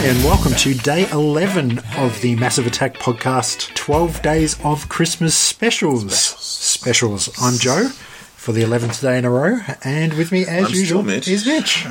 Hi, and welcome to day 11 of the Massive Attack podcast 12 Days of Christmas Specials. Specials. I'm Joe for the 11th day in a row, and with me, as I'm usual, still Mitch. is Mitch.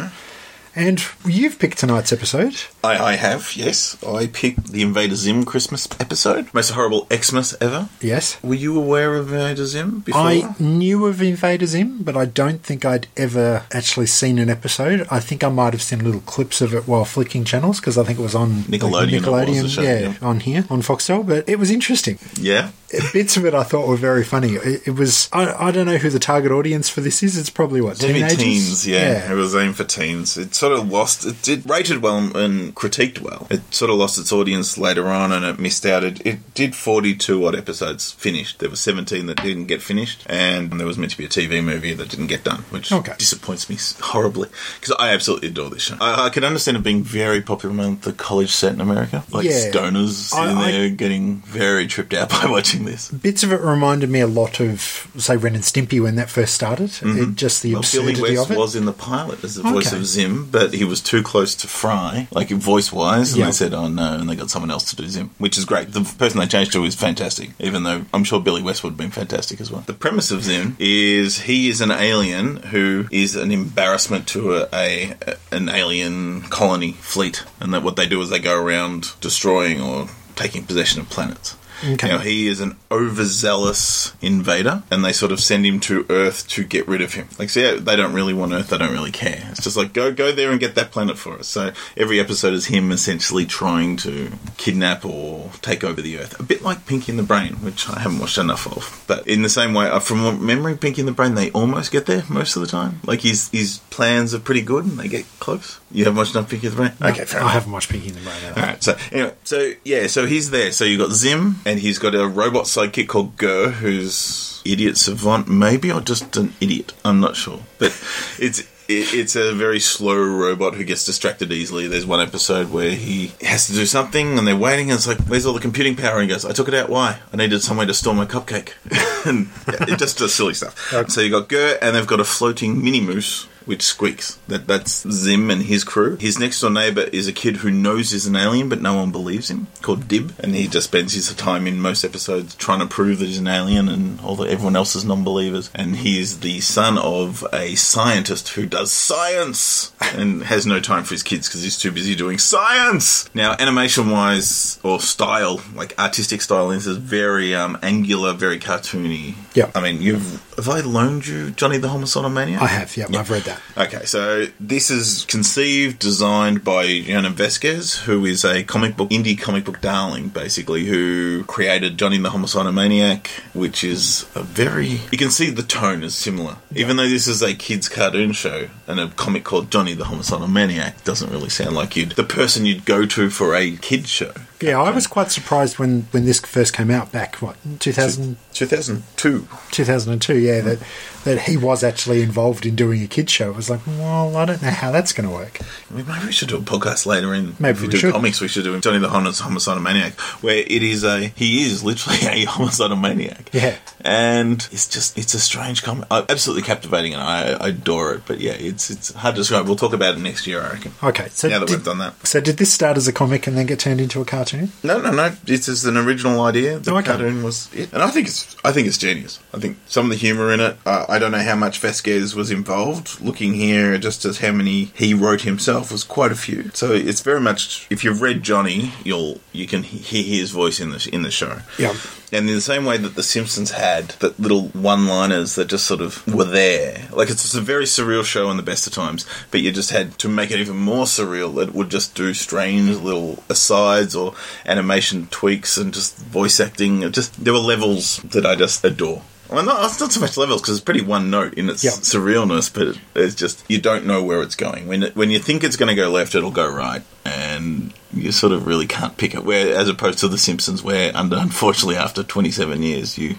And you've picked tonight's episode. I, I have, yes. I picked the Invader Zim Christmas episode. Most horrible Xmas ever. Yes. Were you aware of Invader Zim before? I knew of Invader Zim, but I don't think I'd ever actually seen an episode. I think I might have seen little clips of it while flicking channels because I think it was on Nickelodeon Nickelodeon, show, yeah, yeah. on here on Foxtel. But it was interesting. yeah. Bits of it I thought were very funny. It, it was I, I don't know who the target audience for this is. It's probably what teenagers. teens, yeah. It was aimed for teens. It sort of lost, it did rated well and critiqued well. It sort of lost its audience later on and it missed out. It, it did 42 odd episodes finished. There were 17 that didn't get finished and there was meant to be a TV movie that didn't get done, which Okay. disappoints me horribly because I absolutely adore this show. I, I can understand it being very popular among the college set in America. Like Yeah. stoners I- in there getting very tripped out by watching this. Bits of it reminded me a lot of say Ren and Stimpy when that first started. It, just the Mm-hmm. Well, Billy absurdity West of it. was in the pilot as the voice of Zim, but he was too close to Fry, like voice wise, and Yeah. they said, "Oh no," and they got someone else to do Zim, which is great. The person they changed to is fantastic, even though I'm sure Billy West would have been fantastic as well. The premise of Zim is he is an alien who is an embarrassment to a, a an alien colony fleet, and that what they do is they go around destroying or taking possession of planets. Okay. Now, he is an overzealous invader, and they sort of send him to Earth to get rid of him. Like, so yeah, they don't really want Earth; they don't really care. It's just like go go there and get that planet for us. So every episode is him essentially trying to kidnap or take over the Earth, a bit like Pinky in the Brain, which I haven't watched enough of. But in the same way, uh, from memory, Pinky in the Brain, they almost get there most of the time. Like his his plans are pretty good, and they get close. You haven't watched enough Pinky in the Brain? Okay, fair I enough. haven't watched Pinky in the Brain. either. All right. So anyway, so yeah, so he's there. So you've got Zim, and he's got a robot sidekick called GIR, who's idiot savant, maybe, or just an idiot. I'm not sure, but it's. it- It's a very slow robot who gets distracted easily. There's one episode where he has to do something and they're waiting, and it's like, Where's all the computing power? And he goes, I took it out. Why? I needed somewhere to store my cupcake. and it just does silly stuff. So you got GIR, and they've got a floating mini moose which squeaks. That that's Zim and his crew. His next door neighbor is a kid who knows he's an alien, but no one believes him. Called Dib, and he just spends his time in most episodes trying to prove that he's an alien, and all the, everyone else is non-believers. And he's the son of a scientist who does science and has no time for his kids because he's too busy doing science. Now, animation-wise or style, like artistic style, is very um, angular, very cartoony. Yeah. I mean, you've have I loaned you Johnny the Homicidal Maniac? I have, yeah, I've read that. Okay, so this is conceived, designed by Jhonen Vasquez, who is a comic book, indie comic book darling, basically, who created Johnny the Homicidal Maniac, which is a very. You can see the tone is similar. Even though this is a kids' cartoon show, and a comic called Johnny the Homicidal Maniac doesn't really sound like you'd. the person you'd go to for a kids' show. Yeah, I was quite surprised when, when this first came out back, what, 2000, 2002. 2002, yeah, mm. that, that he was actually involved in doing a kids' show. I was like, well, I don't know how that's going to work. I mean, maybe we should do a podcast later in. Maybe if we, we do should. comics, we should do Johnny the Homicidal Maniac, where it is a he is literally a homicidal maniac. Yeah. And it's just it's a strange comic, absolutely captivating, and I, I adore it. But yeah, it's it's hard to describe. We'll talk about it next year, I reckon. Okay, so Now that did, we've done that. So did this start as a comic and then get turned into a cartoon? No, no, no. It's just an original idea. The Oh, okay. cartoon was it, and I think it's I think it's genius. I think some of the humor in it. Uh, I don't know how much Vasquez was involved. Looking here, just as how many he wrote himself was quite a few. So it's very much. If you've read Johnny, you'll you can hear his voice in the in the show. Yeah. And in the same way that The Simpsons had that little one-liners that just sort of were there, like it's, a very surreal show in the best of times, but you just had to make it even more surreal. It would just do strange little asides or animation tweaks and just voice acting. It just there were levels that I just adore. Well, not, it's not so much levels because it's pretty one note in its Yeah. surrealness, but it's just you don't know where it's going. When it, when you think it's going to go left, it'll go right, and you sort of really can't pick it. Where as opposed to The Simpsons, where under unfortunately after twenty seven years, you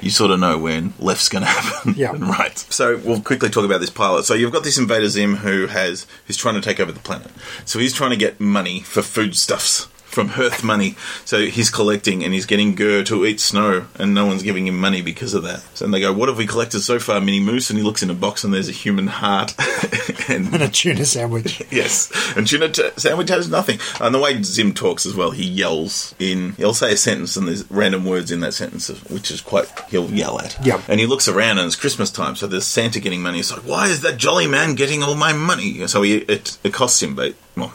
you sort of know when left's going to happen Yeah. and right. So we'll quickly talk about this pilot. So you've got this invader Zim who has who's trying to take over the planet. So he's trying to get money for foodstuffs. From Hearth money. So he's collecting and he's getting GIR to eat snow, and no one's giving him money because of that. So they go, "What have we collected so far, Mini Moose?" And he looks in a box and there's a human heart and And a tuna sandwich. Yes, and tuna t- sandwich has nothing. And the way Zim talks as well, he yells in. He'll say a sentence, and there's random words in that sentence, which is quite. He'll yell at. Yep. And he looks around, and it's Christmas time, so there's Santa getting money. He's like, "Why is that jolly man getting all my money?" So he it costs him, but well,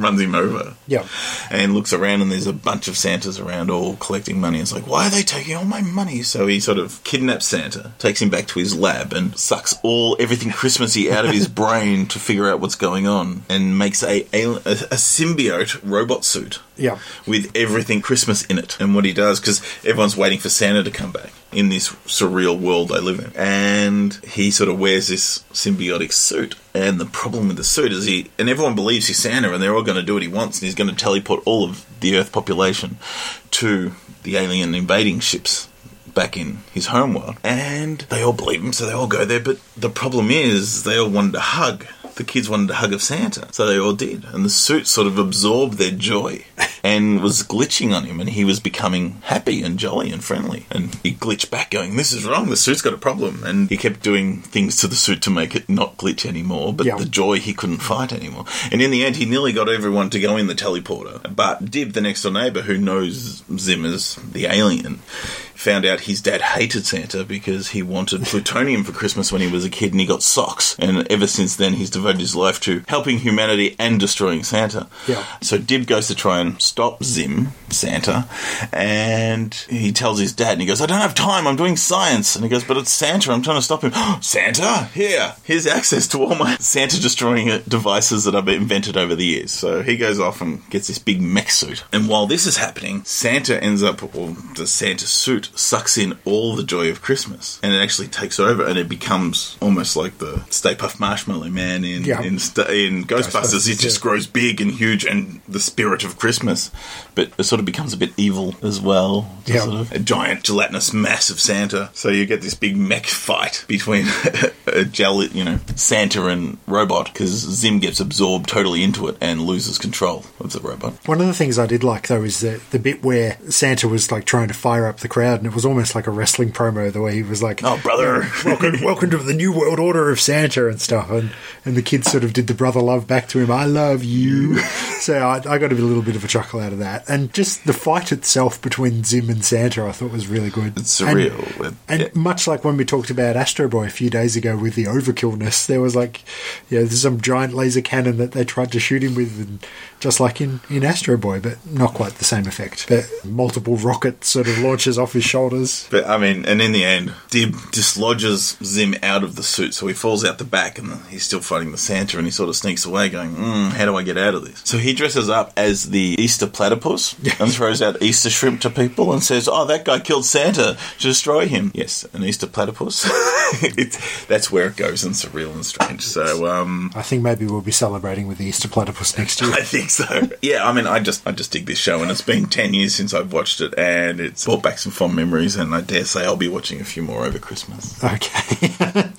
runs him over. Yep. And looks around, and there's a bunch of Santas around, all collecting money. It's like, why are they taking all my money? So he sort of kidnaps Santa, takes him back to his lab, and sucks all everything Christmassy out of his brain to figure out what's going on, and makes a a, a symbiote robot suit Yeah. with everything Christmas in it. And what he does, because everyone's waiting for Santa to come back in this surreal world they live in. And he sort of wears this symbiotic suit. And the problem with the suit is he, and everyone believes he's Santa and they're all going to do what he wants and he's going to teleport all of the Earth population to the alien invading ships back in his homeworld. And they all believe him, so they all go there. But the problem is, they all wanted a hug. The kids wanted a hug of Santa, so they all did. And the suit sort of absorbed their joy and was glitching on him, and he was becoming happy and jolly and friendly. And he glitched back, going, This is wrong, the suit's got a problem. And he kept doing things to the suit to make it not glitch anymore, but Yeah. the joy he couldn't fight anymore. And in the end, he nearly got everyone to go in the teleporter. But Dib, the next door neighbour, who knows Zim as the alien, found out his dad hated Santa because he wanted plutonium for Christmas when he was a kid and he got socks. And ever since then, he's devoted his life to helping humanity and destroying Santa. Yeah. So Dib goes to try and stop Zim, Santa, and he tells his dad, and he goes, I don't have time, I'm doing science. And he goes, But it's Santa, I'm trying to stop him. Santa, here, here's access to all my Santa destroying uh, devices that I've invented over the years. So he goes off and gets this big mech suit. And while this is happening, Santa ends up, or the Santa suit sucks in all the joy of Christmas. And it actually takes over and it becomes almost like the Stay Puft Marshmallow Man in, Yeah. in, in Ghostbusters. Ghostbusters, It just yeah. grows big and huge and the spirit of Christmas. But it sort of becomes a bit evil as well. Yeah. Sort of a giant gelatinous mass of Santa. So you get this big mech fight between a gel, you know, Santa and robot because Zim gets absorbed totally into it and loses control of the robot. One of the things I did like though is the the bit where Santa was like trying to fire up the crowd, and it was almost like a wrestling promo. The way he was like, Oh, brother. welcome, welcome to the new world order of Santa and stuff," and and the kids sort of did the brother love back to him. I love you. so I, I got a little bit of a chuckle out of that, and just the fight itself between Zim and Santa, I thought was really good. It's And- surreal. It- and yeah. much like when we talked about Astro Boy a few days ago with the overkillness, there was like, you know, there's some giant laser cannon that they tried to shoot him with, and just like in, in Astro Boy, but not quite the same effect. But multiple rockets sort of launches off his shoulders. But I mean, and in the end, Dib dislodges Zim out of the suit, so he falls out the back, and he's still fighting the Santa, and he sort of sneaks away, going, mm, "How do I get out of this?" So he dresses up as the Easter platypus and throws out Easter shrimp to people, and says, "Oh, that guy killed Santa to destroy him." Yes, an Easter platypus. it's, that's where it goes and surreal and strange. So, um, I think maybe we'll be celebrating with the Easter platypus next year. I think so. Yeah, I mean, I just I just dig this show, and it's been ten years since I've watched it, and it's brought back some fond memories, and I dare say I'll be watching a few more over Christmas. Okay.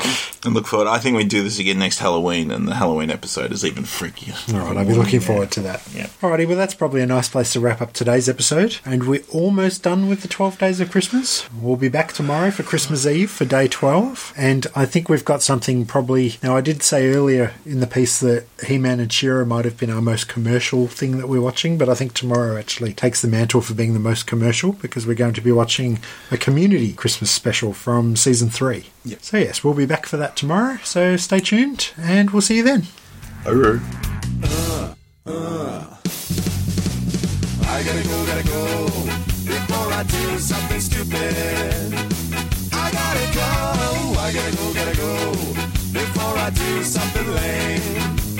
And look forward. I think we do this again next Halloween, and the Halloween episode is even freakier. All right, I'll be looking forward to that. Yeah. Alrighty, well, that's probably a nice place to wrap up today's episode. And we're almost done with the 12 days of Christmas. We'll be back tomorrow for Christmas Eve for day 12. And I think we've got something probably. Now, I did say earlier in the piece that He Man and She-Ra might have been our most commercial thing that we're watching, but I think tomorrow actually takes the mantle for being the most commercial because we're going to be watching a community Christmas special from season three. Yeah. So, yes, we'll be back for that tomorrow. So, stay tuned and we'll see you then. Uru. I gotta go, gotta go before I do something stupid. I gotta go, I gotta go, gotta go before I do something lame.